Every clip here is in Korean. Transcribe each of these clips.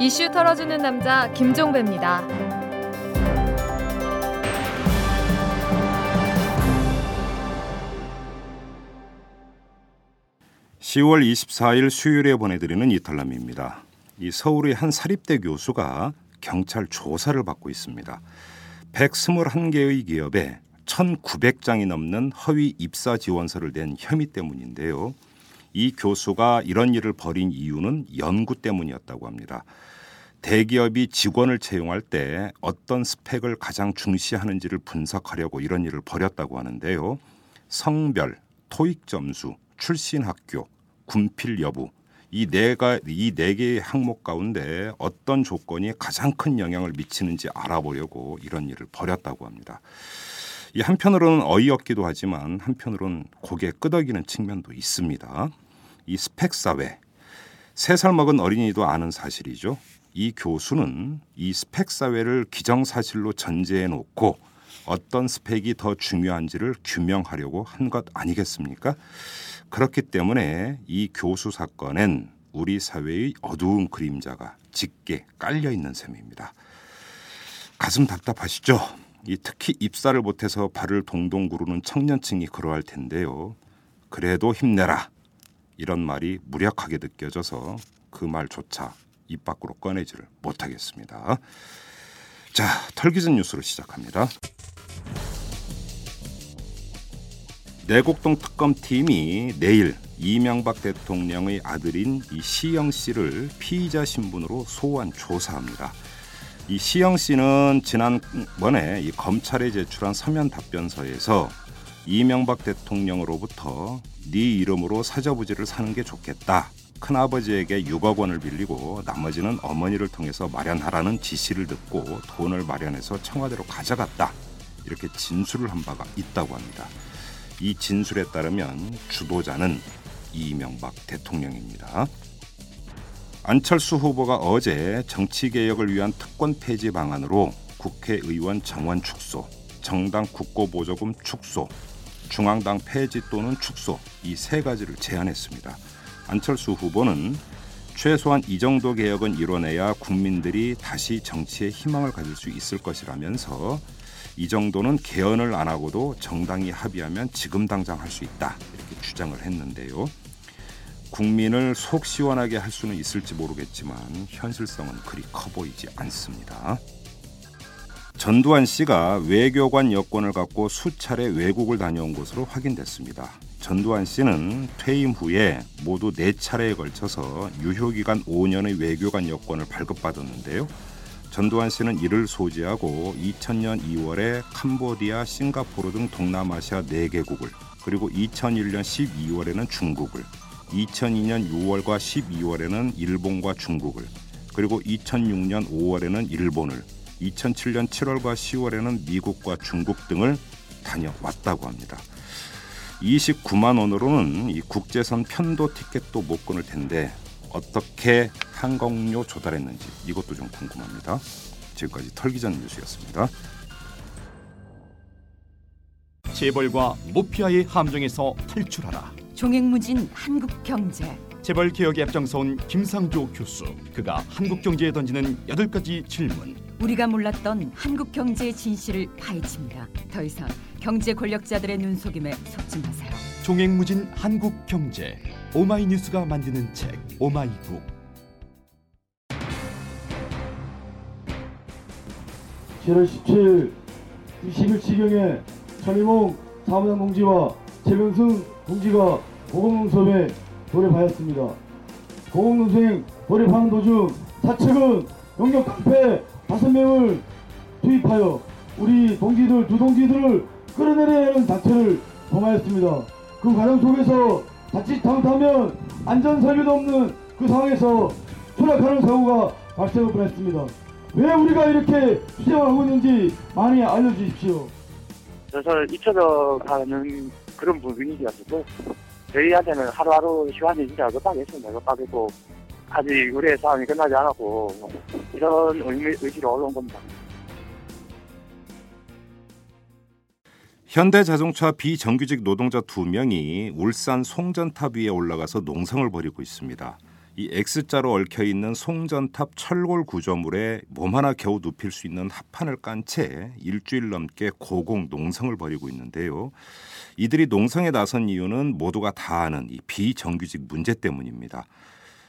이슈 털어주는 남자 김종배입니다. 10월 24일 수요일에 보내드리는 이탈남입니다. 이 서울의 한 사립대 교수가 경찰 조사를 받고 있습니다. 121개의 기업에 1,900장이 넘는 허위 입사 지원서를 낸 혐의 때문인데요. 이 교수가 이런 일을 벌인 이유는 연구 때문이었다고 합니다. 대기업이 직원을 채용할 때 어떤 스펙을 가장 중시하는지를 분석하려고 이런 일을 벌였다고 하는데요. 성별, 토익 점수, 출신 학교, 군필 여부 이 네가 이 네 개의 항목 가운데 어떤 조건이 가장 큰 영향을 미치는지 알아보려고 이런 일을 벌였다고 합니다. 이 한편으로는 어이없기도 하지만 한편으로는 고개 끄덕이는 측면도 있습니다. 이 스펙 사회 세 살 먹은 어린이도 아는 사실이죠. 이 교수는 이 스펙 사회를 기정사실로 전제해 놓고 어떤 스펙이 더 중요한지를 규명하려고 한 것 아니겠습니까? 그렇기 때문에 이 교수 사건엔 우리 사회의 어두운 그림자가 짙게 깔려 있는 셈입니다. 가슴 답답하시죠? 이 특히 입사를 못해서 발을 동동 구르는 청년층이 그러할 텐데요. 그래도 힘내라. 이런 말이 무력하게 느껴져서 그 말조차 입 밖으로 꺼내지를 못하겠습니다. 자, 털기전 뉴스로 시작합니다. 내곡동 특검팀이 내일 이명박 대통령의 아들인 이 시영 씨를 피의자 신분으로 소환 조사합니다. 이 시영 씨는 지난번에 이 검찰에 제출한 서면 답변서에서 이명박 대통령으로부터 네 이름으로 사저부지를 사는 게 좋겠다. 큰아버지에게 6억 원을 빌리고 나머지는 어머니를 통해서 마련하라는 지시를 듣고 돈을 마련해서 청와대로 가져갔다. 이렇게 진술을 한 바가 있다고 합니다. 이 진술에 따르면 주도자는 이명박 대통령입니다. 안철수 후보가 어제 정치개혁을 위한 특권 폐지 방안으로 국회의원 정원 축소, 정당 국고보조금 축소, 중앙당 폐지 또는 축소 이 세 가지를 제안했습니다. 안철수 후보는 최소한 이 정도 개혁은 이뤄내야 국민들이 다시 정치에 희망을 가질 수 있을 것이라면서 이 정도는 개헌을 안 하고도 정당이 합의하면 지금 당장 할 수 있다 이렇게 주장을 했는데요. 국민을 속 시원하게 할 수는 있을지 모르겠지만 현실성은 그리 커 보이지 않습니다. 전두환 씨가 외교관 여권을 갖고 수차례 외국을 다녀온 것으로 확인됐습니다. 전두환 씨는 퇴임 후에 모두 네 차례에 걸쳐서 유효기간 5년의 외교관 여권을 발급받았는데요. 전두환 씨는 이를 소지하고 2000년 2월에 캄보디아, 싱가포르 등 동남아시아 4개국을 그리고 2001년 12월에는 중국을 2002년 6월과 12월에는 일본과 중국을 그리고 2006년 5월에는 일본을 2007년 7월과 10월에는 미국과 중국 등을 다녀왔다고 합니다. 29만 원으로는 이 국제선 편도 티켓도 못 끊을 텐데 어떻게 항공료 조달했는지 이것도 좀 궁금합니다. 지금까지 털기전 뉴스였습니다. 재벌과 모피아의 함정에서 탈출하라. 종횡무진 한국 경제. 재벌 개혁에 앞장서온 김상조 교수. 그가 한국 경제에 던지는 여덟 가지 질문. 우리가 몰랐던 한국 경제의 진실을 파헤칩니다. 더 이상 경제 권력자들의 눈속임에 속지 마세요. 종횡무진 한국 경제. 오마이뉴스가 만드는 책 오마이북. 7월 17일 21시경에 천희몽 사무장 동지와 최병승 동지가 고공농섬에 돌입하였습니다. 고공농섬 돌입하는 도중 사측은 용역 깡패 다섯 명을 투입하여 우리 동지들 두 동지들을 끌어내려야 하는 작전을 범하였습니다. 그 과정 속에서 자칫 잘못하면 안전 설비도 없는 그 상황에서 추락하는 사고가 발생할 뻔했습니다. 왜 우리가 이렇게 수정을 하고 있는지 많이 알려주십시오. 그래서 잊혀져 가는 그런 부분이가지고 저희한테는 하루하루 시간이 진짜 급하겠습니다. 급하겠고 아직 우리의 싸움이 끝나지 않았고 이런 의미, 의지로 올라온 겁니다. 현대자동차 비정규직 노동자 두 명이 울산 송전탑 위에 올라가서 농성을 벌이고 있습니다. 이 X자로 얽혀 있는 송전탑 철골 구조물에 몸 하나 겨우 눕힐 수 있는 합판을 깐 채 일주일 넘게 고공 농성을 벌이고 있는데요. 이들이 농성에 나선 이유는 모두가 다 아는 이 비정규직 문제 때문입니다.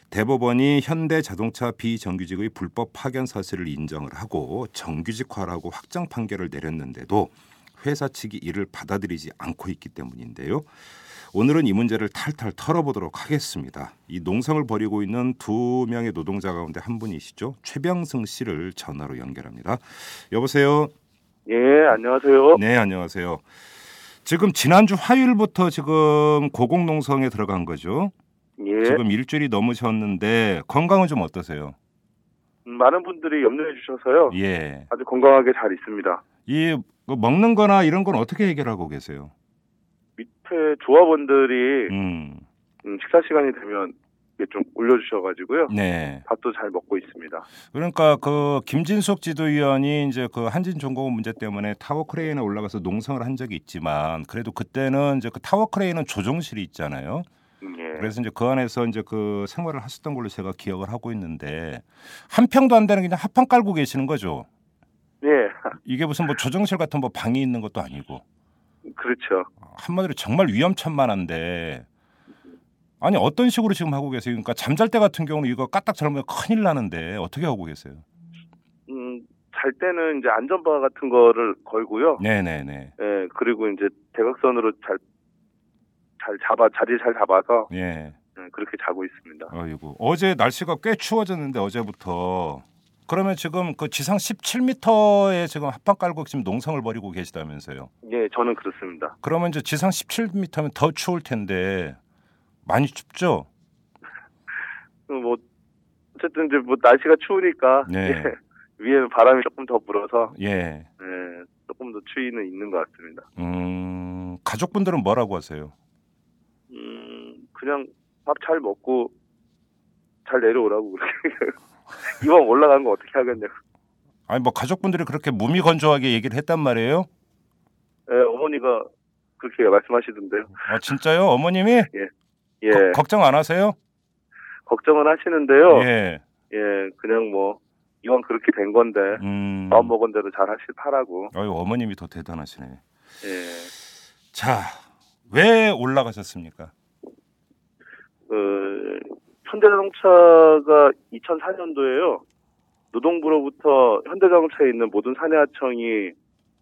대법원이 현대자동차 비정규직의 불법 파견 사실을 인정을 하고 정규직화라고 확정 판결을 내렸는데도 회사 측이 이를 받아들이지 않고 있기 때문인데요. 오늘은 이 문제를 탈탈 털어보도록 하겠습니다. 이 농성을 벌이고 있는 두 명의 노동자 가운데 한 분이시죠. 최병승 씨를 전화로 연결합니다. 여보세요. 예, 안녕하세요. 네, 안녕하세요. 지금 지난주 화요일부터 지금 고공 농성에 들어간 거죠. 예, 지금 일주일이 넘으셨는데 건강은 좀 어떠세요? 음, 많은 분들이 염려해 주셔서요. 예. 아주 건강하게 잘 있습니다. 이뭐 먹는 거나 이런 건 어떻게 해결하고 계세요? 밑에 조합원들이 음. 음, 식사 시간이 되면 좀 올려주셔가지고요. 네. 밥도 잘 먹고 있습니다. 그러니까 그 김진숙 지도위원이 이제 그 한진중공업 문제 때문에 타워 크레인에 올라가서 농성을 한 적이 있지만 그래도 그때는 이제 그 타워 크레인은 조종실이 있잖아요. 음, 예. 그래서 이제 그 안에서 이제 그 생활을 하셨던 걸로 제가 기억을 하고 있는데 한 평도 안 되는 그냥 합판 깔고 계시는 거죠. 예, 이게 무슨 뭐 조종실 같은 뭐 방이 있는 것도 아니고 그렇죠. 한마디로 정말 위험천만한데 아니 어떤 식으로 지금 하고 계세요? 그러니까 잠잘 때 같은 경우는 이거 까딱 잘못 큰일 나는데 어떻게 하고 계세요? 음, 잘 때는 이제 안전바 같은 거를 걸고요. 네네네. 예, 그리고 이제 대각선으로 잘, 잘 잡아, 자리 잘 잡아서 예. 예, 그렇게 자고 있습니다. 아이고 어제 날씨가 꽤 추워졌는데 어제부터 그러면 지금 그 지상 17m에 지금 합판 깔고 지금 농성을 벌이고 계시다면서요? 예, 저는 그렇습니다. 그러면 이제 지상 17m면 더 추울 텐데 많이 춥죠? 음, 뭐 어쨌든 이제 뭐 날씨가 추우니까 네. 예, 위에는 바람이 조금 더 불어서 예. 예, 조금 더 추위는 있는 것 같습니다. 음 가족분들은 뭐라고 하세요? 음, 그냥 밥 잘 먹고 잘 내려오라고 그렇게 이왕 올라간 거 어떻게 하겠냐고. 아니 뭐 가족분들이 그렇게 무미건조하게 얘기를 했단 말이에요? 예, 어머니가 그렇게 말씀하시던데요. 아 진짜요? 어머님이 예, 거- 걱정 안 하세요? 걱정은 하시는데요. 예. 예. 그냥 뭐 이왕 그렇게 된 건데 음. 마음 먹은 대로 잘 하실 파라고. 아유 어머님이 더 대단하시네. 예, 자, 왜 올라가셨습니까? 그 현대자동차가 2004년도에요. 노동부로부터 현대자동차에 있는 모든 사내하청이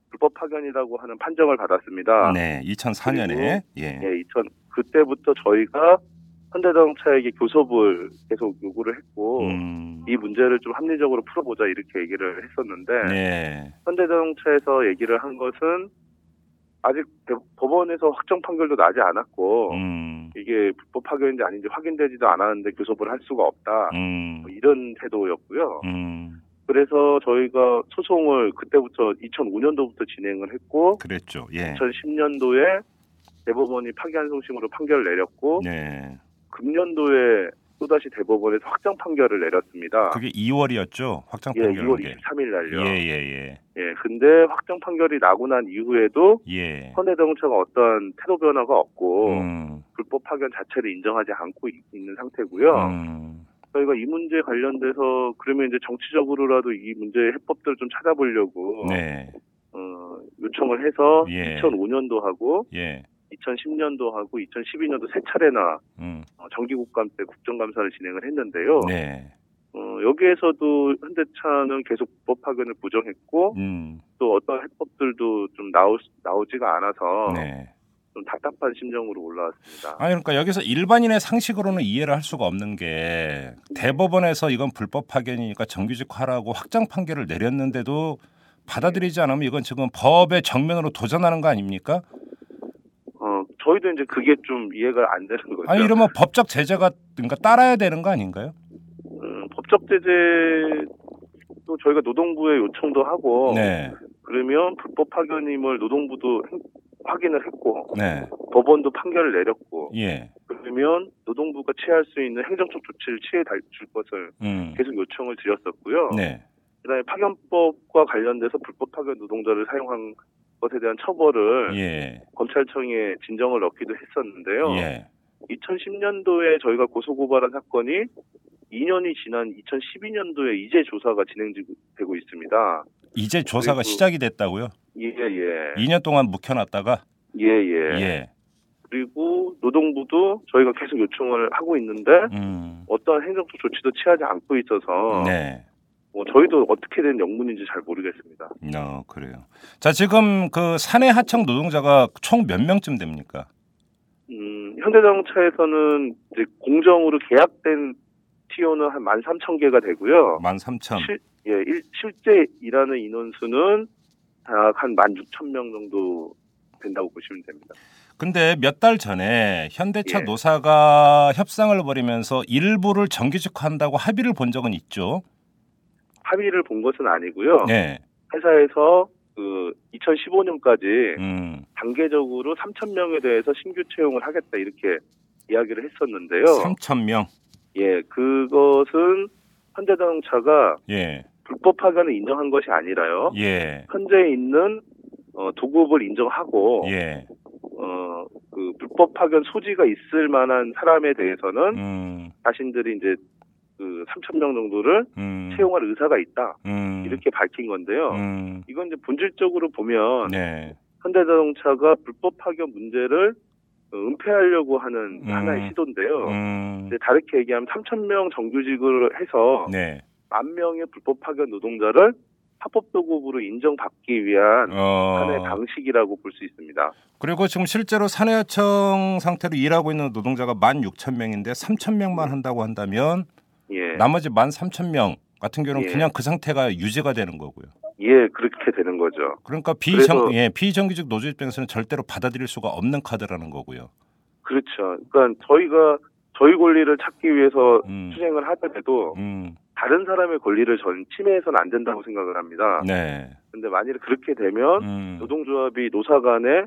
불법 파견이라고 하는 판정을 받았습니다. 네, 2004년에 예. 예, 2000 그때부터 저희가 현대자동차에게 교섭을 계속 요구를 했고 음. 이 문제를 좀 합리적으로 풀어보자 이렇게 얘기를 했었는데 네. 현대자동차에서 얘기를 한 것은 아직 대- 법원에서 확정 판결도 나지 않았고 음. 이게 불법 파견인지 아닌지 확인되지도 않았는데 교섭을 할 수가 없다 음. 뭐 이런 태도였고요. 음. 그래서 저희가 소송을 그때부터 2005년도부터 진행을 했고 그랬죠. 예. 2010년도에 대법원이 파기환송심으로 판결을 내렸고 네. 금년도에 또다시 대법원에서 확정 판결을 내렸습니다. 그게 2월이었죠. 확정 예, 판결. 2월 23일 날요. 예, 예, 예. 예, 근데 확정 판결이 나고 난 이후에도 예. 현대자동차가 어떤 태도 변화가 없고 음. 불법 파견 자체를 인정하지 않고 있- 있는 상태고요. 음. 저희가 이 문제 관련돼서 그러면 이제 정치적으로라도 이 문제의 해법들을 좀 찾아보려고 네. 어, 요청을 해서 예. 2005년도 하고 예. 2010년도 하고 2012년도 세 차례나 음. 어, 정기국감 때 국정감사를 진행을 했는데요. 네. 어, 여기에서도 현대차는 계속 불법 파견을 부정했고 음. 또 어떤 해법들도 좀 나오, 나오지가 않아서 네. 좀 답답한 심정으로 올라왔습니다. 아니 그러니까 여기서 일반인의 상식으로는 이해를 할 수가 없는 게 대법원에서 이건 불법 파견이니까 정규직화라고 확정 판결을 내렸는데도 받아들이지 않으면 이건 지금 법의 정면으로 도전하는 거 아닙니까? 어, 저희도 이제 그게 좀 이해가 안 되는 거죠. 아니 이러면 법적 제재가 그러니까 따라야 되는 거 아닌가요? 음, 법적 제재도 저희가 노동부에 요청도 하고 네, 그러면 불법 파견임을 노동부도 행- 확인을 했고 네, 법원도 판결을 내렸고 예, 그러면 노동부가 취할 수 있는 행정적 조치를 취해 달- 줄 것을 음, 계속 요청을 드렸었고요. 네, 그다음에 파견법과 관련돼서 불법 파견 노동자를 사용한 것에 대한 처벌을 예, 검찰청에 진정을 넣기도 했었는데요. 예, 2010년도에 저희가 고소고발한 사건이 2년이 지난 2012년도에 이제 조사가 진행되고 있습니다. 이제 조사가 시작이 됐다고요? 예, 예. 2년 동안 묵혀놨다가 예, 예. 예. 그리고 노동부도 저희가 계속 요청을 하고 있는데 음. 어떤 행정적 조치도 취하지 않고 있어서 네. 뭐 저희도 어떻게 된 영문인지 잘 모르겠습니다. 어, 그래요. 자, 지금 그 사내 하청 노동자가 총 몇 명쯤 됩니까? 음, 현대자동차에서는 이제 공정으로 계약된 TO는 한 13,000개가 되고요. 13,000. 실, 예, 일- 실제 일하는 인원수는 약한 16,000명 정도 된다고 보시면 됩니다. 근데 몇 달 전에 현대차 예. 노사가 협상을 벌이면서 일부를 정규직화한다고 합의를 본 적은 있죠. 합의를 본 것은 아니고요. 네. 회사에서 그 2015년까지 음. 단계적으로 3,000명에 대해서 신규 채용을 하겠다 이렇게 이야기를 했었는데요. 3,000명. 예, 그것은 현대자동차가 예. 불법 파견을 인정한 것이 아니라요. 예. 현재 있는 어, 도급을 인정하고 예. 어, 그 불법 파견 소지가 있을 만한 사람에 대해서는 음. 자신들이 이제 그 3천 명 정도를 음. 채용할 의사가 있다 음. 이렇게 밝힌 건데요. 음. 이건 이제 본질적으로 보면 네. 현대자동차가 불법 파견 문제를 어, 은폐하려고 하는 음. 하나의 시도인데요. 음. 이제 다르게 얘기하면 3천 명 정규직을 해서 네. 만 명의 불법 파견 노동자를 합법 도급으로 인정받기 위한 어. 하나의 방식이라고 볼 수 있습니다. 그리고 지금 실제로 사내하청 상태로 일하고 있는 노동자가 16,000명인데 3,000명만 한다고 한다면 예, 나머지 13,000명 같은 경우는 예. 그냥 그 상태가 유지가 되는 거고요. 예, 그렇게 되는 거죠. 그러니까 비정 예, 비정규직 노조 입장에서는 절대로 받아들일 수가 없는 카드라는 거고요. 그렇죠. 그러니까 저희가 저희 권리를 찾기 위해서 음. 투쟁을 하더라도 음. 다른 사람의 권리를 전 침해해서는 안 된다고 생각을 합니다. 네. 근데 만일 그렇게 되면 음. 노동조합이 노사 간에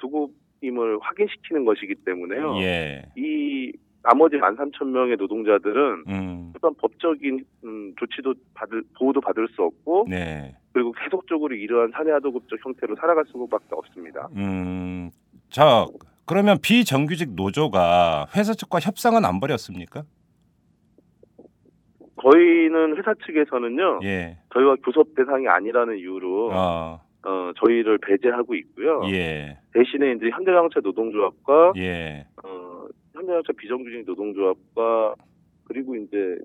두고임을 확인시키는 것이기 때문에요. 예. 이 나머지 13,000명의 노동자들은 음. 어떤 법적인 음, 조치도 받을 보호도 받을 수 없고 네. 그리고 계속적으로 이러한 사내하도급적 형태로 살아갈 수밖에 없습니다. 음. 자, 그러면 비정규직 노조가 회사 측과 협상은 안 벌였습니까? 저희는 회사 측에서는요, 예. 저희와 교섭 대상이 아니라는 이유로 어. 어, 저희를 배제하고 있고요. 예. 대신에 이제 현대자동차 노동조합과 예. 어, 현대자동차 비정규직 노동조합과 그리고 이제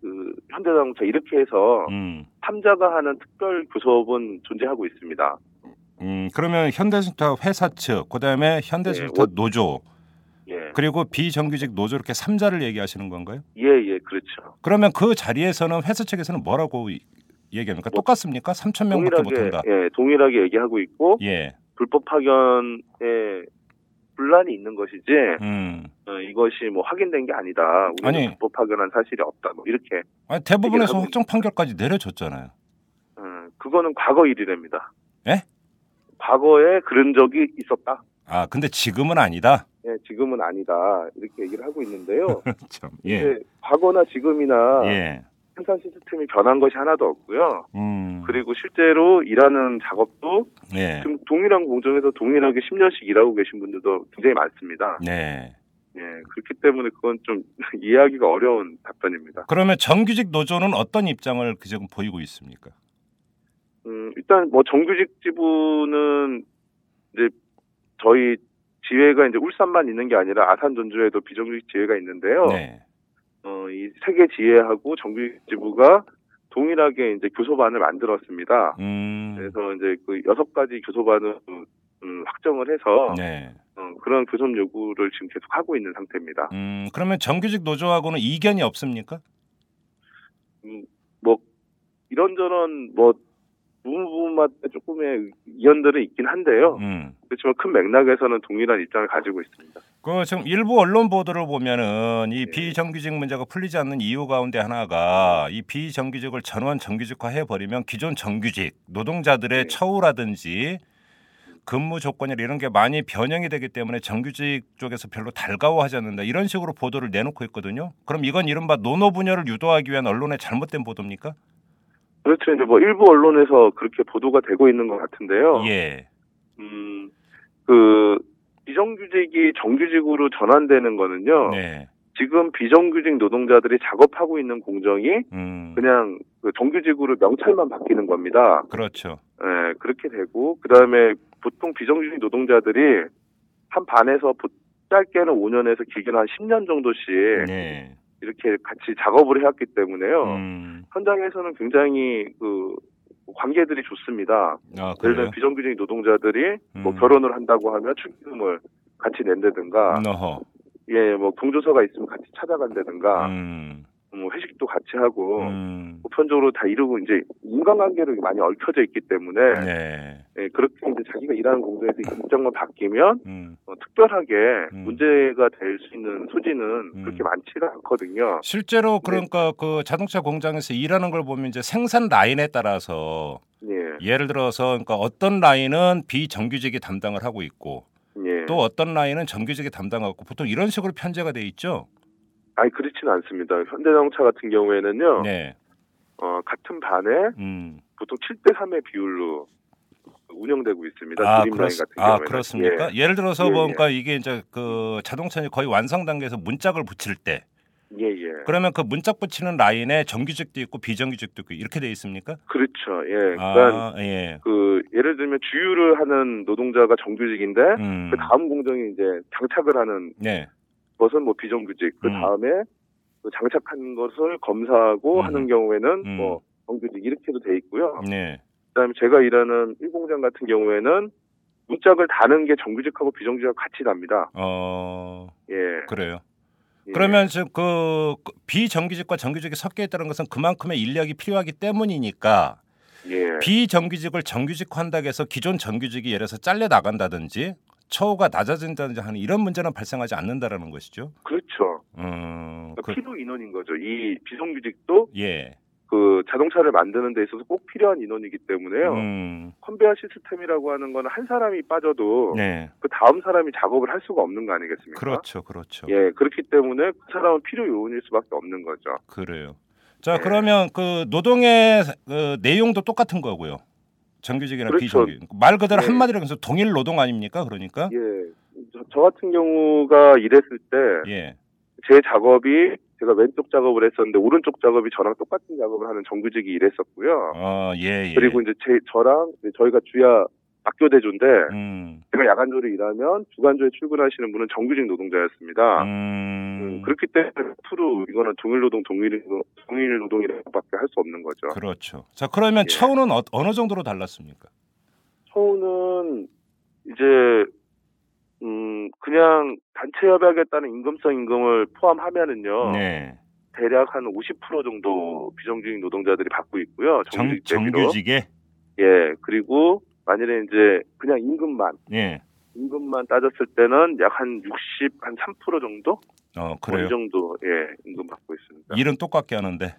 그 현대자동차 이렇게 해서 음. 삼자가 하는 특별 교섭은 존재하고 있습니다. 음, 그러면 현대자동차 회사 측, 그다음에 현대자동차 네, 노조, 예, 그리고 비정규직 노조 이렇게 삼자를 얘기하시는 건가요? 예, 예, 그렇죠. 그러면 그 자리에서는 회사 측에서는 뭐라고 이- 얘기합니까? 뭐, 똑같습니까? 3천 명밖에 못 동일하게 한다. 예, 동일하게 얘기하고 있고 예. 불법 파견에 분란이 있는 것이지 음. 어, 이것이 뭐 확인된 게 아니다. 우리는 아니. 불법 파견한 사실이 없다. 뭐 이렇게 아니, 대부분에서 확정 판결까지 내려졌잖아요. 어, 그거는 과거 일이랍니다. 예? 과거에 그런 적이 있었다. 아, 근데 지금은 아니다. 예, 지금은 아니다. 이렇게 얘기를 하고 있는데요. 참. 예. 과거나 지금이나 예. 생산 시스템이 변한 것이 하나도 없고요. 음. 그리고 실제로 일하는 작업도 예. 지금 동일한 공정에서 동일하게 10년씩 일하고 계신 분들도 굉장히 많습니다. 네. 예, 그렇기 때문에 그건 좀 이해하기가 어려운 답변입니다. 그러면 정규직 노조는 어떤 입장을 그 지금 보이고 있습니까? 음, 일단 뭐 정규직 지부는 이제 저희 지회가 이제 울산만 있는 게 아니라 아산 전주에도 비정규직 지회가 있는데요. 네. 어, 이세개 지회하고 정규직 지부가 동일하게 이제 교섭안을 만들었습니다. 음. 그래서 이제 그 여섯 가지 교섭안을 음, 확정을 해서 네. 어, 그런 교섭 요구를 지금 계속 하고 있는 상태입니다. 음, 그러면 정규직 노조하고는 이견이 없습니까? 음, 뭐 이런저런 뭐 부분 부분마다 조금의 이견들은 있긴 한데요. 음. 그렇지만 큰 맥락에서는 동일한 입장을 가지고 있습니다. 그 지금 일부 언론 보도를 보면은 이 네. 비정규직 문제가 풀리지 않는 이유 가운데 하나가 이 비정규직을 전원 정규직화 해 버리면 기존 정규직 노동자들의 네. 처우라든지 근무 조건이나 이런 게 많이 변형이 되기 때문에 정규직 쪽에서 별로 달가워하지 않는다 이런 식으로 보도를 내놓고 있거든요. 그럼 이건 이른바 노노 분열을 유도하기 위한 언론의 잘못된 보도입니까? 그렇죠. 이제 뭐 일부 언론에서 그렇게 보도가 되고 있는 것 같은데요. 예. 음, 그 비정규직이 정규직으로 전환되는 거는요. 네. 지금 비정규직 노동자들이 작업하고 있는 공정이 음. 그냥 그 정규직으로 명찰만 바뀌는 겁니다. 그렇죠. 예, 그렇게 되고 그다음에 보통 비정규직 노동자들이 한 반에서 보- 짧게는 5년에서 길게는 한 10년 정도씩 네. 이렇게 같이 작업을 해왔기 때문에요. 음. 현장에서는 굉장히 그 관계들이 좋습니다. 아, 예를? 들면 비정규직 노동자들이 뭐 음. 결혼을 한다고 하면 축의금을 같이 낸다든가, 너허. 예, 뭐 동조서가 있으면 같이 찾아간다든가, 음. 뭐 회식도 같이 하고, 음. 보편적으로 다 이루고 이제 인간관계로 많이 얽혀져 있기 때문에 네. 예, 그렇게 이제 자기가 일하는 공장에서 일정만 바뀌면 음. 어, 특별하게 음. 문제가 될 수 있는 소지는 음. 그렇게 많지가 않거든요. 실제로 그러니까 그 자동차 공장에서 일하는 걸 보면 이제 생산 라인에 따라서 예, 예를 들어서 그러니까 어떤 라인은 비정규직이 담당을 하고 있고 예. 또 어떤 라인은 정규직이 담당하고 보통 이런 식으로 편제가 돼 있죠. 아니 그렇지는 않습니다. 현대자동차 같은 경우에는요, 네. 어, 같은 반에 음. 보통 7대 3의 비율로 운영되고 있습니다. 아, 그렇, 아. 그렇습니까? 예, 예. 를 들어서 예, 보니까 이게 이제 그 자동차는 거의 완성 단계에서 문짝을 붙일 때 예, 예. 그러면 그 문짝 붙이는 라인에 정규직도 있고 비정규직도 있고 이렇게 돼 있습니까? 그렇죠. 예. 그러니까 아, 예. 그 예를 들면 주유를 하는 노동자가 정규직인데 음. 그 다음 공정에 이제 장착을 하는 네. 것은 뭐 비정규직. 그 음. 다음에 그 장착한 것을 검사하고 음. 하는 경우에는 음. 뭐 정규직 이렇게도 돼 있고요. 네. 그다음에 제가 일하는 1공장 같은 경우에는 문짝을 다는 게 정규직하고 비정규직하고 같이 답니다. 어, 예. 그래요. 예. 그러면 지금 그 비정규직과 정규직이 섞여 있다는 것은 그만큼의 인력이 필요하기 때문이니까 예. 비정규직을 정규직화한다고 해서 기존 정규직이 예를 들어서 잘려 나간다든지 처우가 낮아진다든지 하는 이런 문제는 발생하지 않는다라는 것이죠. 그렇죠. 음, 그러니까 그, 필요 인원인 거죠. 이 비정규직도 예. 그 자동차를 만드는 데 있어서 꼭 필요한 인원이기 때문에요. 음, 컨베어 시스템이라고 하는 거는 한 사람이 빠져도 네. 그 다음 사람이 작업을 할 수가 없는 거 아니겠습니까? 그렇죠, 그렇죠. 예, 그렇기 때문에 그 사람은 필요 요원일 수밖에 없는 거죠. 그래요. 자, 네. 그러면 그 노동의 그 내용도 똑같은 거고요. 정규직이나 그렇죠. 비정규직. 말 그대로 네. 한마디로 해서 동일 노동 아닙니까? 그러니까. 예, 저, 저 같은 경우가 일했을 때 예. 제 작업이 제가 왼쪽 작업을 했었는데 오른쪽 작업이 저랑 똑같은 작업을 하는 정규직이 일했었고요. 어, 예, 예. 그리고 이제 제 저랑 이제 저희가 주야 학교 대조인데 음. 제가 야간조를 일하면 주간조에 출근하시는 분은 정규직 노동자였습니다. 음, 음. 그렇기 때문에 앞으로 이거는 동일 노동 동일 노동, 동일 노동이라고밖에 할 수 없는 거죠. 그렇죠. 자, 그러면 예. 처우는 어, 어느 정도로 달랐습니까? 처우는 이제 음 그냥 단체 협약에 따른 임금성 임금을 포함하면은요 네. 대략 한 50% 정도 비정규직 노동자들이 받고 있고요 정, 정규직 대비로 정규직에 예 그리고 만일에 이제 그냥 임금만 예. 임금만 따졌을 때는 약 한 60, 한 3% 정도? 어, 그래요. 정도, 예, 임금 받고 있습니다. 일은 똑같게 하는데.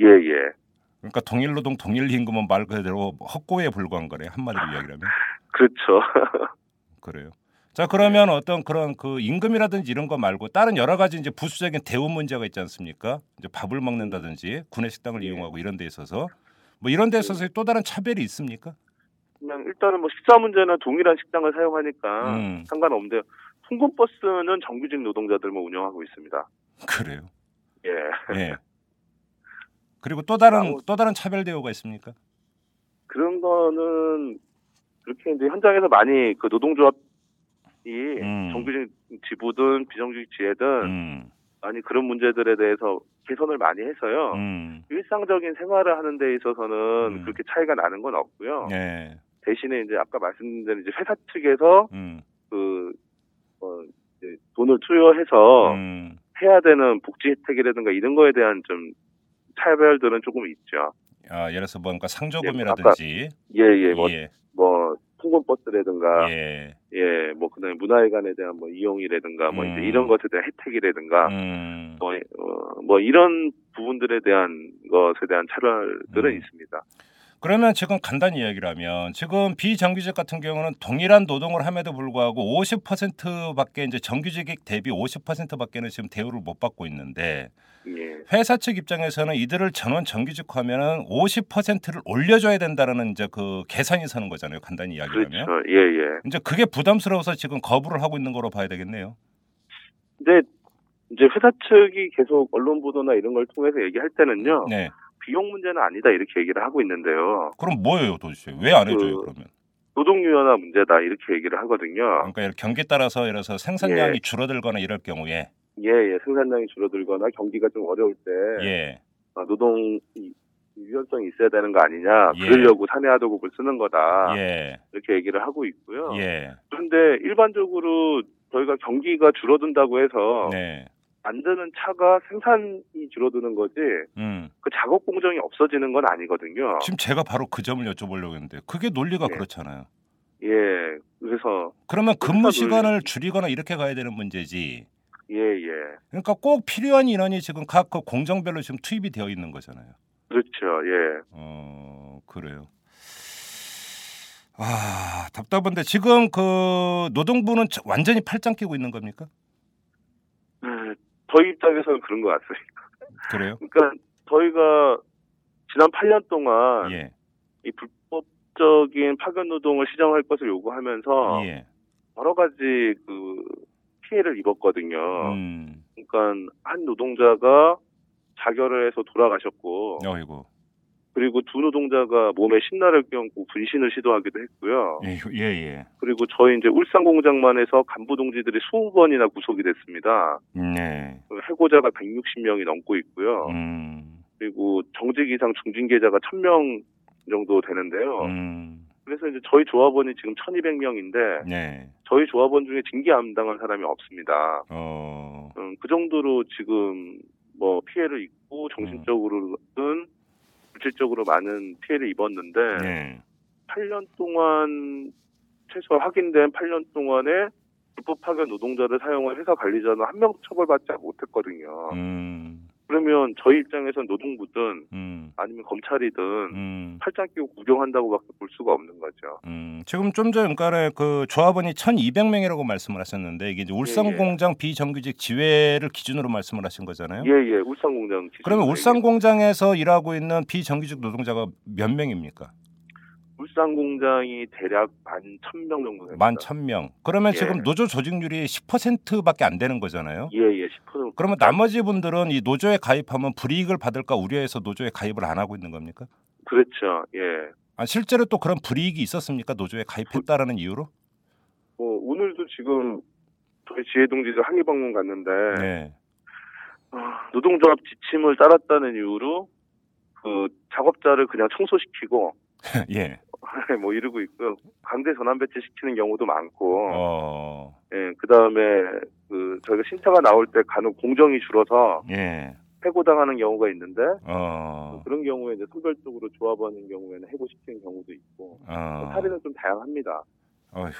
예, 예. 그러니까 동일 노동 동일 임금은 말 그대로 헛고에 불과한 거래. 한마디로 이야기하면. 그렇죠. 그래요. 자, 그러면 어떤 그런 그 임금이라든지 이런 거 말고 다른 여러 가지 이제 부수적인 대우 문제가 있지 않습니까? 이제 밥을 먹는다든지 구내 식당을 예. 이용하고 이런 데 있어서 뭐 이런 데 있어서 또 다른 차별이 있습니까? 그냥 일단은 뭐 식사 문제는 동일한 식당을 사용하니까 음. 상관없는데 통근버스는 정규직 노동자들만 운영하고 있습니다. 그래요. 예. 예. 그리고 또 다른 아무- 또 다른 차별 대우가 있습니까? 그런 거는 그렇게 이제 현장에서 많이 그 노동조합이 음. 정규직 지부든 비정규직 지회든 음. 많이 그런 문제들에 대해서 개선을 많이 해서요. 음. 일상적인 생활을 하는 데 있어서는 음. 그렇게 차이가 나는 건 없고요. 예. 대신에 이제 아까 말씀드린 이제 회사 측에서 음. 그 어, 이제 돈을 투여해서 음. 해야 되는 복지 혜택이라든가 이런 거에 대한 좀 차별들은 조금 있죠. 아, 예를 들어서 뭔가 상조금이라든지 예, 예, 뭐, 예. 뭐 통근버스라든가, 예. 예, 뭐 그다음에 문화회관에 대한 뭐 이용이라든가, 뭐 이제 음. 이런 것에 대한 혜택이라든가, 음. 뭐, 어, 뭐 이런 부분들에 대한 것에 대한 차별들은 음. 있습니다. 그러면 지금 간단히 이야기를 하면 지금 비정규직 같은 경우는 동일한 노동을 함에도 불구하고 50%밖에 이제 정규직 대비 50%밖에는 지금 대우를 못 받고 있는데 예. 회사 측 입장에서는 이들을 전원 정규직화하면은 50%를 올려줘야 된다라는 이제 그 계산이 서는 거잖아요. 간단히 이야기하면. 그렇죠. 예, 예. 이제 그게 부담스러워서 지금 거부를 하고 있는 거로 봐야 되겠네요. 근데 이제 회사 측이 계속 언론 보도나 이런 걸 통해서 얘기할 때는요. 네. 비용 문제는 아니다 이렇게 얘기를 하고 있는데요. 그럼 뭐예요, 도대체? 왜 안 해줘요, 그- 그러면? 노동 유연화 문제다 이렇게 얘기를 하거든요. 그러니까 경기에 따라서 예를 들어서 생산량이 줄어들거나 이럴 경우에 예, 예. 생산량이 줄어들거나 경기가 좀 어려울 때 예, 아, 노동 이- 유연성이 있어야 되는 거 아니냐. 예. 그러려고 사내화도급을 쓰는 거다. 예, 이렇게 얘기를 하고 있고요. 예, 그런데 일반적으로 저희가 경기가 줄어든다고 해서 네, 만드는 차가 생산이 줄어드는 거지 음. 그 작업 공정이 없어지는 건 아니거든요. 지금 제가 바로 그 점을 여쭤보려고 했는데 그게 논리가 네. 그렇잖아요. 예, 그래서 그러면 근무 회사 시간을 논리. 줄이거나 이렇게 가야 되는 문제지. 예, 예, 그러니까 꼭 필요한 인원이 지금 각 그 공정별로 지금 투입이 되어 있는 거잖아요. 그렇죠. 예, 어, 그래요. 아, 답답한데 지금 그 노동부는 저- 완전히 팔짱 끼고 있는 겁니까? 음, 저희 입장에서는 그런 것 같습니다. 그래요? 그러니까 저희가 지난 8년 동안 예. 이 불법적인 파견 노동을 시정할 것을 요구하면서 예. 여러 가지 그 피해를 입었거든요. 음. 그러니까 한 노동자가 자결을 해서 돌아가셨고 어이고. 그리고 두 노동자가 몸에 신나를 껴안고 분신을 시도하기도 했고요. 예, 예, 예. 그리고 저희 이제 울산 공장만 해서 간부 동지들이 20번이나 구속이 됐습니다. 네. 해고자가 160명이 넘고 있고요. 음. 그리고 정직 이상 중징계자가 1000명 정도 되는데요. 음. 그래서 이제 저희 조합원이 지금 1200명인데 네. 저희 조합원 중에 징계 안 당한 사람이 없습니다. 어. 음, 그 정도로 지금 뭐 피해를 입고 정신적으로는 물질적으로 많은 피해를 입었는데 네. 8년 동안 최소 확인된 8년 동안에 불법 파견 노동자를 사용한 회사 관리자는 한 명도 처벌받지 못했거든요. 음. 그러면 저희 입장에선 노동부든 음. 아니면 검찰이든 음. 팔짱 끼고 구경한다고밖에 볼 수가 없는 거죠. 음, 지금 좀 전에 그 조합원이 1,200명이라고 말씀을 하셨는데 이게 이제 울산 예, 예. 공장 비정규직 지회를 기준으로 말씀을 하신 거잖아요. 예예, 울산 공장. 기준 그러면 얘기. 울산 공장에서 일하고 있는 비정규직 노동자가 몇 명입니까? 울산 공장이 대략 만 천 명 정도 됩니다. 만 천 명. 그러면 예. 지금 노조 조직률이 10%밖에 안 되는 거잖아요. 예 예, 10%. 그러면 나머지 분들은 이 노조에 가입하면 불이익을 받을까 우려해서 노조에 가입을 안 하고 있는 겁니까? 그렇죠. 예. 아, 실제로 또 그런 불이익이 있었습니까? 노조에 가입했다라는 이유로? 뭐 오늘도 지금 저희 지혜 동지들 항의 방문 갔는데 네. 아, 노동조합 지침을 따랐다는 이유로 그 작업자를 그냥 청소시키고 예. 뭐 이러고 있고요. 강제 전환 배치 시키는 경우도 많고, 어. 예, 그 다음에 그 저희가 신차가 나올 때 간혹 공정이 줄어서 예. 해고당하는 경우가 있는데 어. 그런 경우에 이제 선별적으로 조합하는 경우에는 해고시키는 경우도 있고 어. 사례는 좀 다양합니다. 어휴.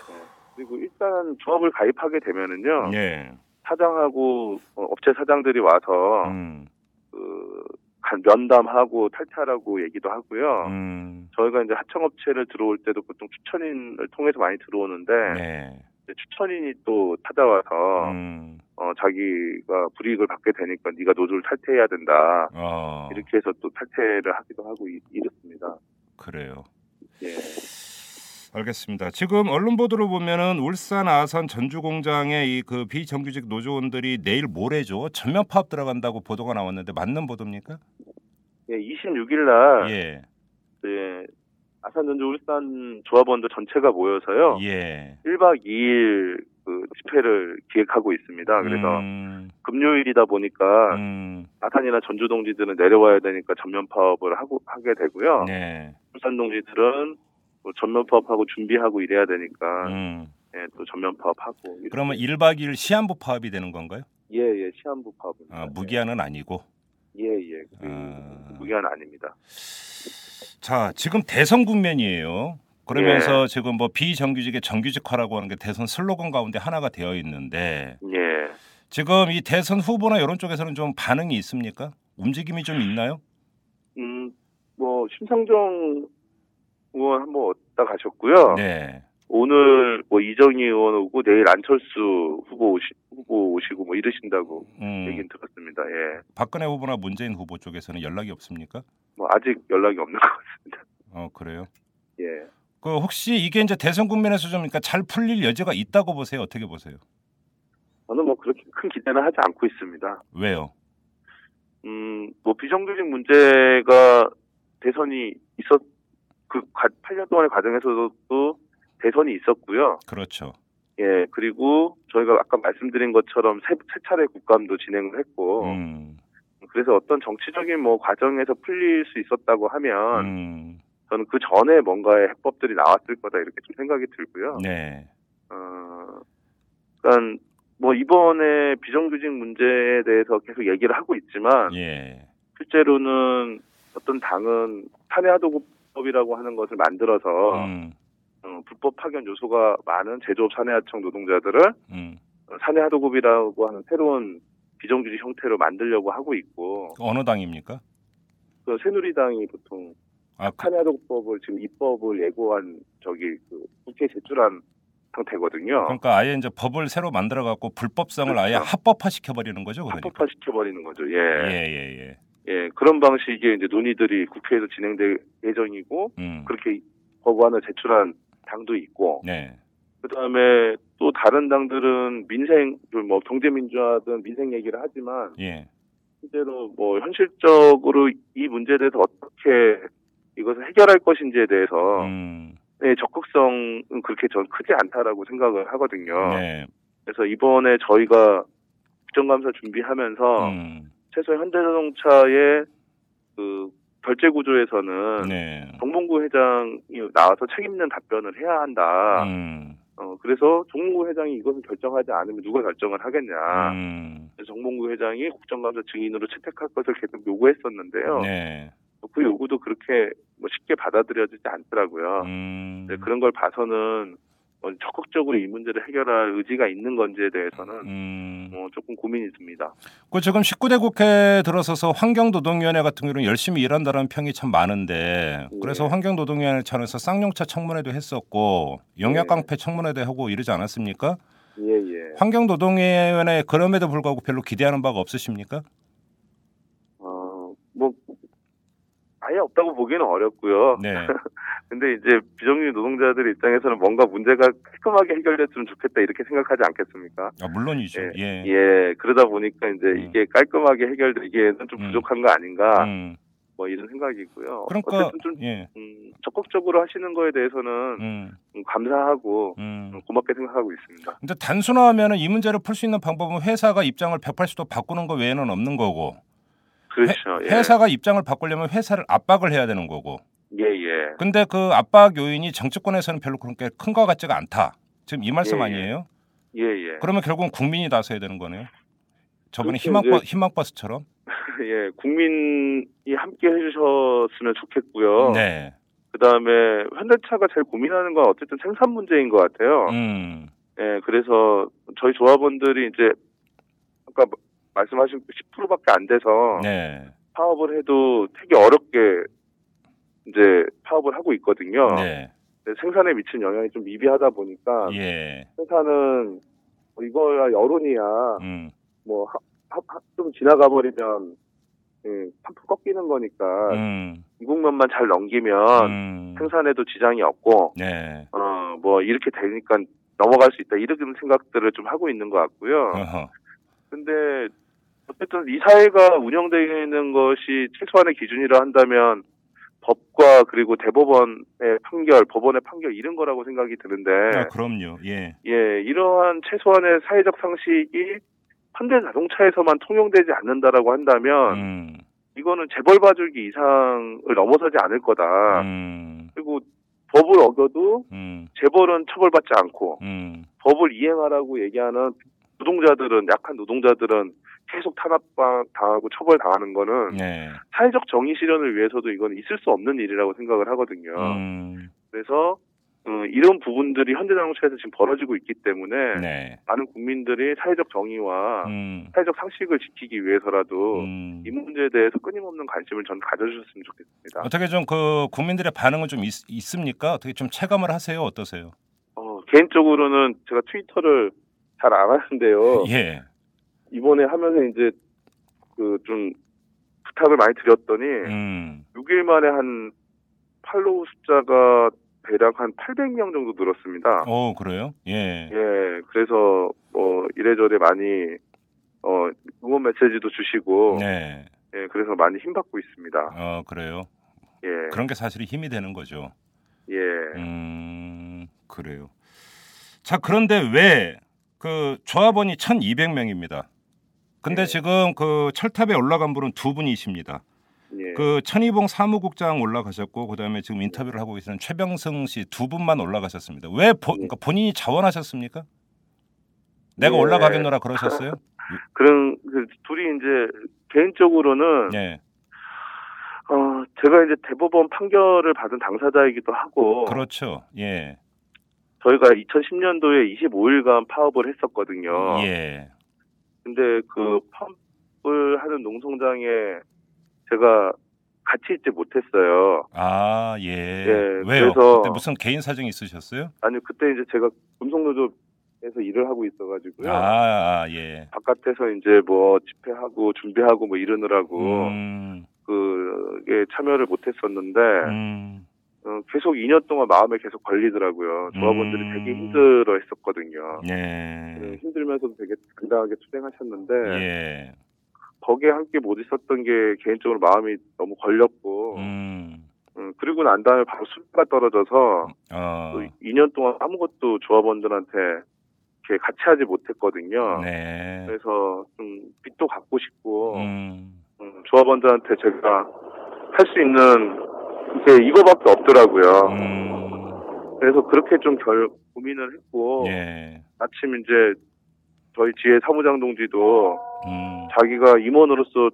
그리고 일단 조합을 가입하게 되면은요 예. 사장하고 어, 업체 사장들이 와서 음. 그 간- 면담하고 탈퇴하라고 얘기도 하고요. 음. 저희가 이제 하청업체를 들어올 때도 보통 추천인을 통해서 많이 들어오는데 네. 추천인이 또 찾아와서 음. 어, 자기가 불이익을 받게 되니까 네가 노조를 탈퇴해야 된다 어. 이렇게 해서 또 탈퇴를 하기도 하고 이, 이렇습니다. 그래요. 예. 알겠습니다. 지금 언론 보도를 보면은 울산 아산 전주 공장의 이 그 비정규직 노조원들이 내일 모레죠 전면 파업 들어간다고 보도가 나왔는데 맞는 보도입니까? 예, 26일 날 예. 예, 아산전주 울산 조합원들 전체가 모여서요. 예. 1박 2일 그 집회를 기획하고 있습니다. 그래서 음, 금요일이다 보니까 음, 아산이나 전주 동지들은 내려와야 되니까 전면 파업을 하고 하게 되고요. 네. 울산 동지들은 뭐 전면 파업하고 준비하고 이래야 되니까 음. 예, 또 전면 파업하고. 그러면 1박 2일 시한부 파업이 되는 건가요? 예, 예, 시한부 파업입니다. 아, 무기한은 아니고. 예, 예. 그 아. 무기한 아닙니다. 자, 지금 대선 국면이에요. 그러면서 지금 뭐 비정규직의 정규직화라고 하는 게 대선 슬로건 가운데 하나가 되어 있는데 예. 지금 이 대선 후보나 이런 쪽에서는 좀 반응이 있습니까? 움직임이 좀 있나요? 음, 뭐 심상정 의원 한번 왔다 가셨고요. 네. 오늘 뭐 이정희 의원 오고 내일 안철수 후보 오시, 후보 오시고 뭐 이러신다고 음, 얘기는 들었습니다. 예. 박근혜 후보나 문재인 후보 쪽에서는 연락이 없습니까? 뭐 아직 연락이 없는 것 같습니다. 어 그래요. 예. 그 혹시 이게 이제 대선 국면에서 좀 그러니까 잘 풀릴 여지가 있다고 보세요? 어떻게 보세요? 저는 뭐 그렇게 큰 기대는 하지 않고 있습니다. 왜요? 음, 뭐 비정규직 문제가 대선이 있었 그 8년 동안의 과정에서도 대선이 있었고요. 그렇죠. 예, 그리고 저희가 아까 말씀드린 것처럼 세, 세 차례 국감도 진행을 했고, 음, 그래서 어떤 정치적인 뭐 과정에서 풀릴 수 있었다고 하면, 음, 저는 그 전에 뭔가의 해법들이 나왔을 거다 이렇게 좀 생각이 들고요. 네. 어, 그러니까 뭐 이번에 비정규직 문제에 대해서 계속 얘기를 하고 있지만, 예. 실제로는 어떤 당은 사내하도급법이라고 하는 것을 만들어서 음, 어, 불법 파견 요소가 많은 제조업 사내하청 노동자들을 음. 어, 사내하도급이라고 하는 새로운 비정규직 형태로 만들려고 하고 있고 어느 당입니까? 그 새누리당이 보통 아, 그, 사내하도급법을 지금 입법을 예고한 저기 그 국회에 제출한 상태거든요. 그러니까 아예 이제 법을 새로 만들어 갖고 불법성을 아예 그렇죠. 합법화 시켜 버리는 거죠, 그러니까. 합법화 시켜버리는 거죠. 예, 예. 예, 예. 예. 그런 방식의 이제 논의들이 국회에서 진행될 예정이고 음. 그렇게 법안을 제출한 당도 있고 네. 그다음에 또 다른 당들은 민생 뭐 경제민주화든 민생 얘기를 하지만 예. 실제로 뭐 현실적으로 이 문제에 대해서 어떻게 이것을 해결할 것인지에 대해서 음. 네, 적극성은 그렇게 전 크지 않다라고 생각을 하거든요. 네. 그래서 이번에 저희가 국정감사 준비하면서 음. 최소 현대자동차의 그 결제 구조에서는 네. 정몽구 회장이 나와서 책임 있는 답변을 해야 한다. 음. 어, 그래서 정몽구 회장이 이것을 결정하지 않으면 누가 결정을 하겠냐. 음. 정몽구 회장이 국정감사 증인으로 채택할 것을 계속 요구했었는데요. 네. 그 요구도 그렇게 뭐 쉽게 받아들여지지 않더라고요. 음. 네, 그런 걸 봐서는 어, 적극적으로 이 문제를 해결할 의지가 있는 건지에 대해서는 음. 어, 조금 고민이 듭니다. 그 지금 19대 국회 들어서서 환경노동위원회 같은 경우는 열심히 일한다는 평이 참 많은데 그래서 네. 환경노동위원회 차원에서 쌍용차 청문회도 했었고 영약깡패 네. 청문회도 하고 이러지 않았습니까? 예, 예. 환경노동위원회 그럼에도 불구하고 별로 기대하는 바가 없으십니까? 어, 뭐, 아예 없다고 보기는 어렵고요. 네. 근데 이제 비정규직 노동자들 입장에서는 뭔가 문제가 깔끔하게 해결됐으면 좋겠다 이렇게 생각하지 않겠습니까? 아, 물론이죠. 예. 예, 그러다 보니까 이제 음. 이게 깔끔하게 해결되기에는 좀 음. 부족한 거 아닌가, 음. 뭐 이런 생각이고요. 그러니까 어쨌든 좀 예. 음, 적극적으로 하시는 거에 대해서는 음. 음, 감사하고 음. 음, 고맙게 생각하고 있습니다. 근데 단순화하면은 이 문제를 풀 수 있는 방법은 회사가 입장을 180도 바꾸는 것 외에는 없는 거고 그렇죠. 예. 회사가 입장을 바꾸려면 회사를 압박을 해야 되는 거고 예, 예. 근데 그 압박 요인이 정치권에서는 별로 그렇게 큰 것 같지가 않다. 지금 이 말씀 예, 예. 아니에요? 예, 예. 그러면 결국은 국민이 나서야 되는 거네요. 저번에 그렇죠, 희망버, 이제- 희망버스처럼. 예, 국민이 함께 해주셨으면 좋겠고요. 네. 그 다음에 현대차가 제일 고민하는 건 어쨌든 생산 문제인 것 같아요. 음. 예, 그래서 저희 조합원들이 이제 아까 말씀하신 10%밖에 안 돼서 네. 파업을 해도 되게 어렵게 이제 파업을 하고 있거든요. 네. 근데 생산에 미친 영향이 좀 미비하다 보니까 예. 생산은 뭐 이거야 여론이야 음. 뭐좀 지나가 버리면 예, 한풀 꺾이는 거니까 음. 이 국면만 잘 넘기면 음. 생산에도 지장이 없고 네. 어뭐 이렇게 되니까 넘어갈 수 있다 이런 생각들을 좀 하고 있는 것 같고요. 어허. 근데 어쨌든 이 사회가 운영되는 것이 최소한의 기준이라 한다면 법과 그리고 대법원의 판결, 법원의 판결 이런 거라고 생각이 드는데 아, 그럼요. 예. 예 이러한 최소한의 사회적 상식이 현대 자동차에서만 통용되지 않는다라고 한다면 음. 이거는 재벌 봐주기 이상을 넘어서지 않을 거다. 음. 그리고 법을 어겨도 음. 재벌은 처벌받지 않고 음. 법을 이행하라고 얘기하는 노동자들은 약한 노동자들은 계속 탄압당하고 처벌당하는 거는 네. 사회적 정의 실현을 위해서도 이건 있을 수 없는 일이라고 생각을 하거든요. 음. 그래서 어, 이런 부분들이 현대자동차에서 지금 벌어지고 있기 때문에 네. 많은 국민들이 사회적 정의와 음. 사회적 상식을 지키기 위해서라도 음. 이 문제에 대해서 끊임없는 관심을 전 가져주셨으면 좋겠습니다. 어떻게 좀 그 국민들의 반응은 좀 있, 있습니까? 어떻게 좀 체감을 하세요? 어떠세요? 어, 개인적으로는 제가 트위터를 잘 안 하는데요. 예. 이번에 하면서 이제 그 좀 부탁을 많이 드렸더니 음. 6일 만에 한 팔로우 숫자가 대략 한 800명 정도 늘었습니다. 어, 그래요? 예. 예, 그래서 뭐 이래저래 많이 어 응원 메시지도 주시고 네. 예, 그래서 많이 힘 받고 있습니다. 어, 그래요. 예, 그런 게 사실 힘이 되는 거죠. 예. 음, 그래요. 자, 그런데 왜 그 조합원이 1,200명입니다. 근데 네. 지금 그 철탑에 올라간 분은 두 분이십니다. 예. 그 천희봉 사무국장 올라가셨고 그다음에 지금 인터뷰를 하고 계시는 최병승 씨 두 분만 올라가셨습니다. 왜 보, 그러니까 본인이 자원하셨습니까? 내가 네. 올라가겠노라 그러셨어요? 그런 그 둘이 이제 개인적으로는 예. 어 제가 이제 대법원 판결을 받은 당사자이기도 하고 그렇죠. 예. 저희가 2010년도에 25일간 파업을 했었거든요. 예. 근데 그 파업을 하는 농성장에 제가 같이 있지 못했어요. 아, 예. 예, 왜요? 그래서- 무슨 개인 사정이 있으셨어요? 아니 그때 이제 제가 금속노조에서 일을 하고 있어가지고요. 아, 아, 예. 바깥에서 이제 뭐 집회하고 준비하고 뭐 이러느라고 음. 그게 참여를 못했었는데 음. 어, 계속 2년 동안 마음에 계속 걸리더라고요. 조합원들이 음. 되게 힘들어 했었거든요. 네, 예. 힘들면서도 되게 당당하게 투쟁하셨는데 예. 거기에 함께 못 있었던 게 개인적으로 마음이 너무 걸렸고 음. 음, 그리고 난 다음에 바로 수가 떨어져서 어. 또 2년 동안 아무것도 조합원들한테 이렇게 같이 하지 못했거든요. 네. 그래서 좀 빚도 갚고 싶고 음. 음, 조합원들한테 제가 할 수 있는 게 이거밖에 없더라고요. 음. 그래서 그렇게 좀 결, 고민을 했고 예. 마침 이제 저희 지혜 사무장 동지도 음. 자기가 임원으로서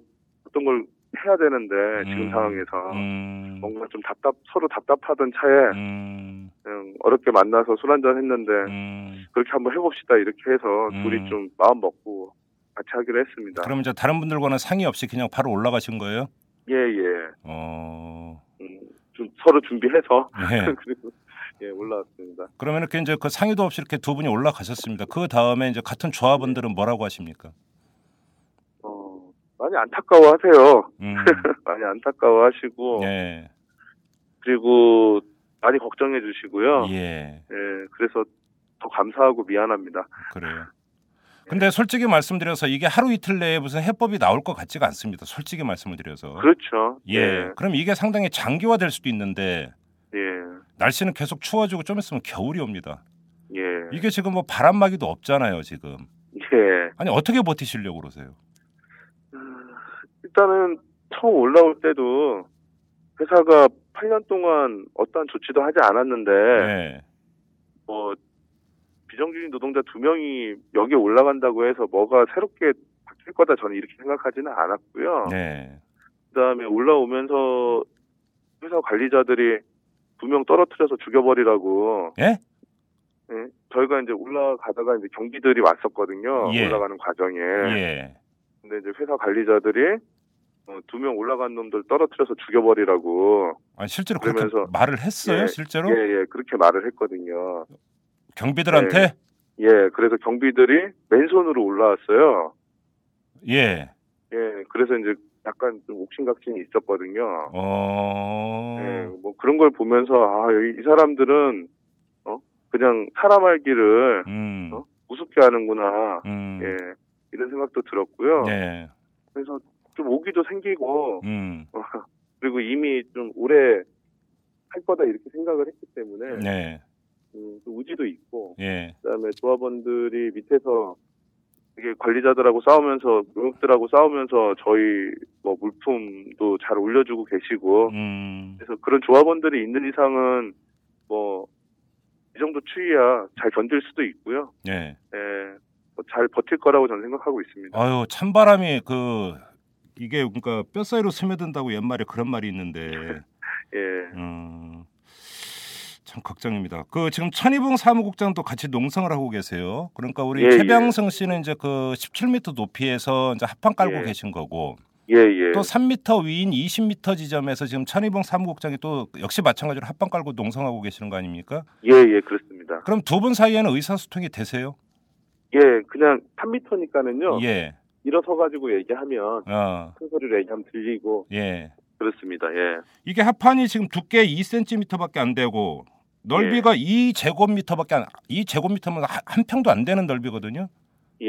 어떤 걸 해야 되는데 지금 음. 상황에서 음. 뭔가 좀 답답 서로 답답하던 차에 음. 그냥 어렵게 만나서 술 한잔 했는데 음. 그렇게 한번 해봅시다 이렇게 해서 음. 둘이 좀 마음 먹고 같이 하기로 했습니다. 그럼 이제 다른 분들과는 상의 없이 그냥 바로 올라가신 거예요? 예 예. 어. 음, 좀 서로 준비해서 예. 그리고 예 올라왔습니다. 그러면 이렇게 이제 그 상의도 없이 이렇게 두 분이 올라가셨습니다. 그 다음에 이제 같은 조합원들은 뭐라고 하십니까? 어 많이 안타까워하세요. 음. 많이 안타까워하시고 예. 그리고 많이 걱정해 주시고요. 예. 예. 그래서 더 감사하고 미안합니다. 그래요. 근데 솔직히 말씀드려서 이게 하루 이틀 내에 무슨 해법이 나올 것 같지가 않습니다. 솔직히 말씀을 드려서. 그렇죠. 예. 그럼 이게 상당히 장기화될 수도 있는데 예. 날씨는 계속 추워지고 좀 있으면 겨울이 옵니다. 예. 이게 지금 뭐 바람막이도 없잖아요, 지금. 예. 아니 어떻게 버티시려고 그러세요? 일단은 처음 올라올 때도 회사가 8년 동안 어떠한 조치도 하지 않았는데 네. 뭐 비정규직 노동자 두 명이 여기에 올라간다고 해서 뭐가 새롭게 바뀔 거다 저는 이렇게 생각하지는 않았고요. 네. 그다음에 올라오면서 회사 관리자들이 두 명 떨어뜨려서 죽여버리라고. 예? 예, 저희가 이제 올라가다가 이제 경비들이 왔었거든요. 예. 올라가는 과정에. 예. 근데 이제 회사 관리자들이 어, 두명 올라간 놈들 떨어뜨려서 죽여버리라고. 아니 실제로 그렇게 그러면서- 말을 했어요, 예, 실제로? 예, 예, 그렇게 말을 했거든요. 경비들한테? 예, 그래서 경비들이 맨손으로 올라왔어요. 예. 예, 그래서 이제 약간 좀 옥신각신이 있었거든요. 어. 예, 뭐 그런 걸 보면서 아, 이, 이 사람들은 어 그냥 사람 알기를 음. 어? 우습게 하는구나. 음. 예, 이런 생각도 들었고요. 네. 그래서 좀 오기도 생기고 음. 어, 그리고 이미 좀 오래 할 거다 이렇게 생각을 했기 때문에 네. 음, 좀 의지도 있고 예. 그다음에 조합원들이 밑에서 이게 관리자들하고 싸우면서 농업들하고 싸우면서 저희 뭐 물품도 잘 올려주고 계시고 음. 그래서 그런 조합원들이 있는 이상은 뭐 이 정도 추위야 잘 견딜 수도 있고요. 예. 예, 뭐 잘 버틸 거라고 저는 생각하고 있습니다. 아유, 찬바람이 그 이게 그러니까 뼈 사이로 스며든다고 옛말에 그런 말이 있는데 예, 음. 참 걱정입니다. 그 지금 천이봉 사무국장도 같이 농성을 하고 계세요. 그러니까 우리 예, 최병성 씨는 이제 그 17m 높이에서 이제 합판 깔고 예. 계신 거고 예, 예. 또 3m 위인 20m 지점에서 지금 천이봉 사무국장이 또 역시 마찬가지로 합판 깔고 농성하고 계시는 거 아닙니까? 예, 예, 그렇습니다. 그럼 두 분 사이에는 의사소통이 되세요? 예, 그냥 3m니까는요. 예. 일어서 가지고 얘기하면 어. 큰 소리로 얘기하면 들리고 예. 그렇습니다. 예. 이게 합판이 지금 두께 2cm밖에 안 되고 넓이가 2제곱미터밖에 안 2제곱미터면 한- 한 평도 안 되는 넓이거든요. 예.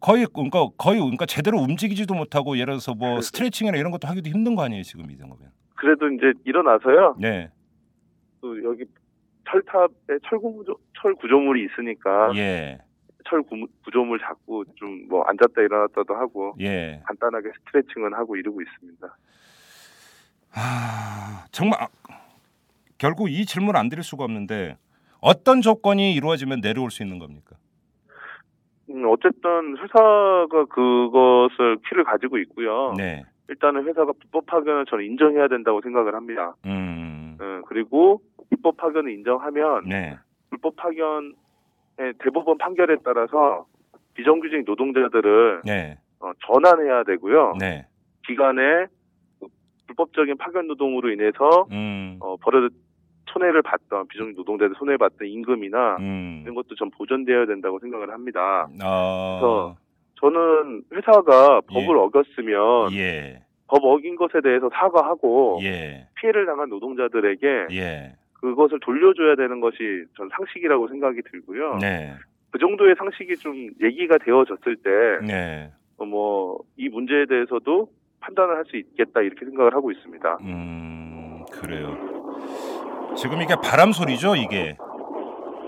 거의 그러니까 거의 그러니까 제대로 움직이지도 못하고 예를 들어서 뭐 그렇죠. 스트레칭이나 이런 것도 하기도 힘든 거 아니에요 지금 이 정도면. 그래도 이제 일어나서요. 네. 또 여기 철탑에 철 구조 철 구조물이 있으니까 예. 철 구, 구조물 잡고 좀뭐 앉았다 일어났다도 하고 예. 간단하게 스트레칭은 하고 이러고 있습니다. 아 정말 아, 결국 이 질문 안 드릴 수가 없는데 어떤 조건이 이루어지면 내려올 수 있는 겁니까? 음, 어쨌든 회사가 그것을 키를 가지고 있고요. 네. 일단은 회사가 불법 파견을 저는 인정해야 된다고 생각을 합니다. 음. 음, 그리고 불법 파견을 인정하면 네. 불법 파견의 대법원 판결에 따라서 비정규직 노동자들을 네. 어, 전환해야 되고요. 네. 기간에 그 불법적인 파견 노동으로 인해서 음. 어, 벌어 손해를 봤던 비정규직 노동자들 손해를 봤던 임금이나 음. 이런 것도 전 보존되어야 된다고 생각을 합니다. 아. 그래서 저는 회사가 법을 어겼으면 예. 법 어긴 것에 대해서 사과하고 예. 피해를 당한 노동자들에게 예. 그것을 돌려줘야 되는 것이 전 상식이라고 생각이 들고요. 네. 그 정도의 상식이 좀 얘기가 되어졌을 때, 네. 어, 뭐, 이 문제에 대해서도 판단을 할 수 있겠다, 이렇게 생각을 하고 있습니다. 음. 그래요. 지금 이게 바람 소리죠, 이게.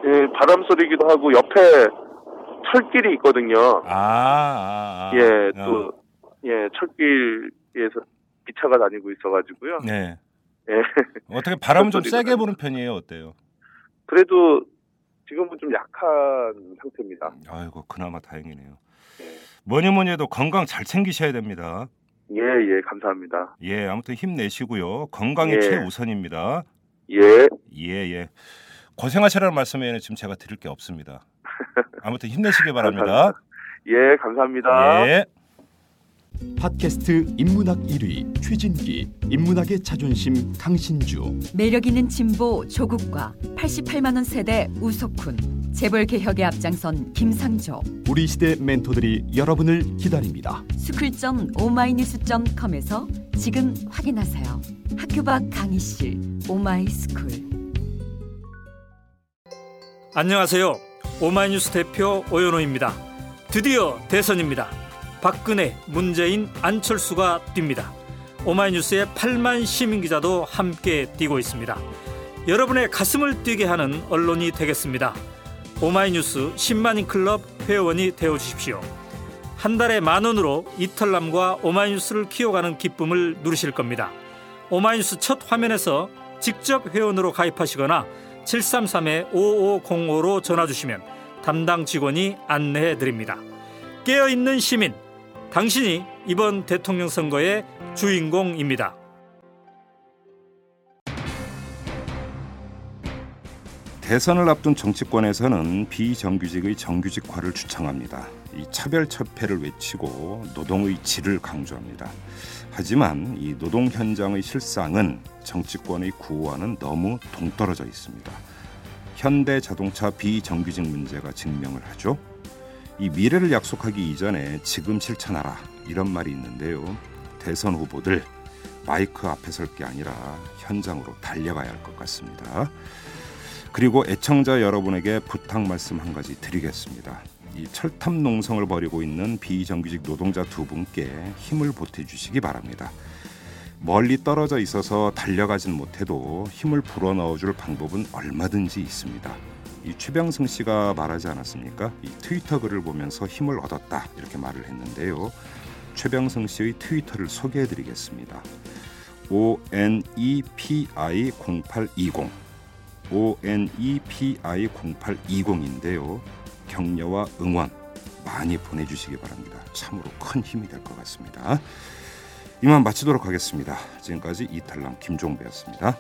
예, 바람 소리기도 하고, 옆에 철길이 있거든요. 아, 아, 아. 예, 어. 또, 예, 철길에서 기차가 다니고 있어가지고요. 네. 예. 어떻게 바람은 좀 세게. 부는 편이에요, 어때요? 그래도 지금은 좀 약한 상태입니다. 아이고, 그나마 다행이네요. 예, 뭐니 뭐니 해도 건강 잘 챙기셔야 됩니다. 예, 예, 감사합니다. 예, 아무튼 힘내시고요. 건강이 예. 최우선입니다. 예, 예, 예. 고생하시라는 말씀에는 지금 제가 드릴 게 없습니다. 아무튼 힘내시기 바랍니다. 예, 감사합니다. 예. 팟캐스트 인문학 1위 최진기 인문학의 자존심 강신주 매력 있는 진보 조국과 88만 원 세대 우석훈, 재벌 개혁에 앞장선 김상조, 우리 시대 멘토들이 여러분을 기다립니다. 스쿨점 오마이뉴스 점 컴에서 지금 확인하세요. 학교 밖 강의실 오마이스쿨. 안녕하세요. 오마이뉴스 대표 오연호입니다. 드디어 대선입니다. 박근혜, 문재인, 안철수가 뜁니다. 오마이뉴스의 8만 시민 기자도 함께 뛰고 있습니다. 여러분의 가슴을 뛰게 하는 언론이 되겠습니다. 오마이뉴스 10만인 클럽 회원이 되어 주십시오. 한 달에 만 원으로 이털남과 오마이뉴스를 키워가는 기쁨을 누리실 겁니다. 오마이뉴스 첫 화면에서 직접 회원으로 가입하시거나 733-5505로 전화 주시면 담당 직원이 안내해 드립니다. 깨어 있는 시민, 당신이 이번 대통령 선거의 주인공입니다. 대선을 앞둔 정치권에서는 비정규직의 정규직화를 주창합니다. 이 차별차폐를 외치고 노동의 질을 강조합니다. 하지만 이 노동 현장의 실상은 정치권의 구호와는 너무 동떨어져 있습니다. 현대 자동차 비정규직 문제가 증명을 하죠. 이 미래를 약속하기 이전에 지금 실천하라 이런 말이 있는데요. 대선 후보들 마이크 앞에 설 게 아니라 현장으로 달려가야 할 것 같습니다. 그리고 애청자 여러분에게 부탁 말씀 한 가지 드리겠습니다. 이 철탑 농성을 벌이고 있는 비정규직 노동자 두 분께 힘을 보태 주시기 바랍니다. 멀리 떨어져 있어서 달려가진 못해도 힘을 불어넣어 줄 방법은 얼마든지 있습니다. 이 최병승 씨가 말하지 않았습니까? 이 트위터 글을 보면서 힘을 얻었다 이렇게 말을 했는데요. 최병승 씨의 트위터를 소개해 드리겠습니다. O N E P I 0820 ONEPI 0820인데요. 격려와 응원 많이 보내주시기 바랍니다. 참으로 큰 힘이 될 것 같습니다. 이만 마치도록 하겠습니다. 지금까지 이탈남 김종배였습니다.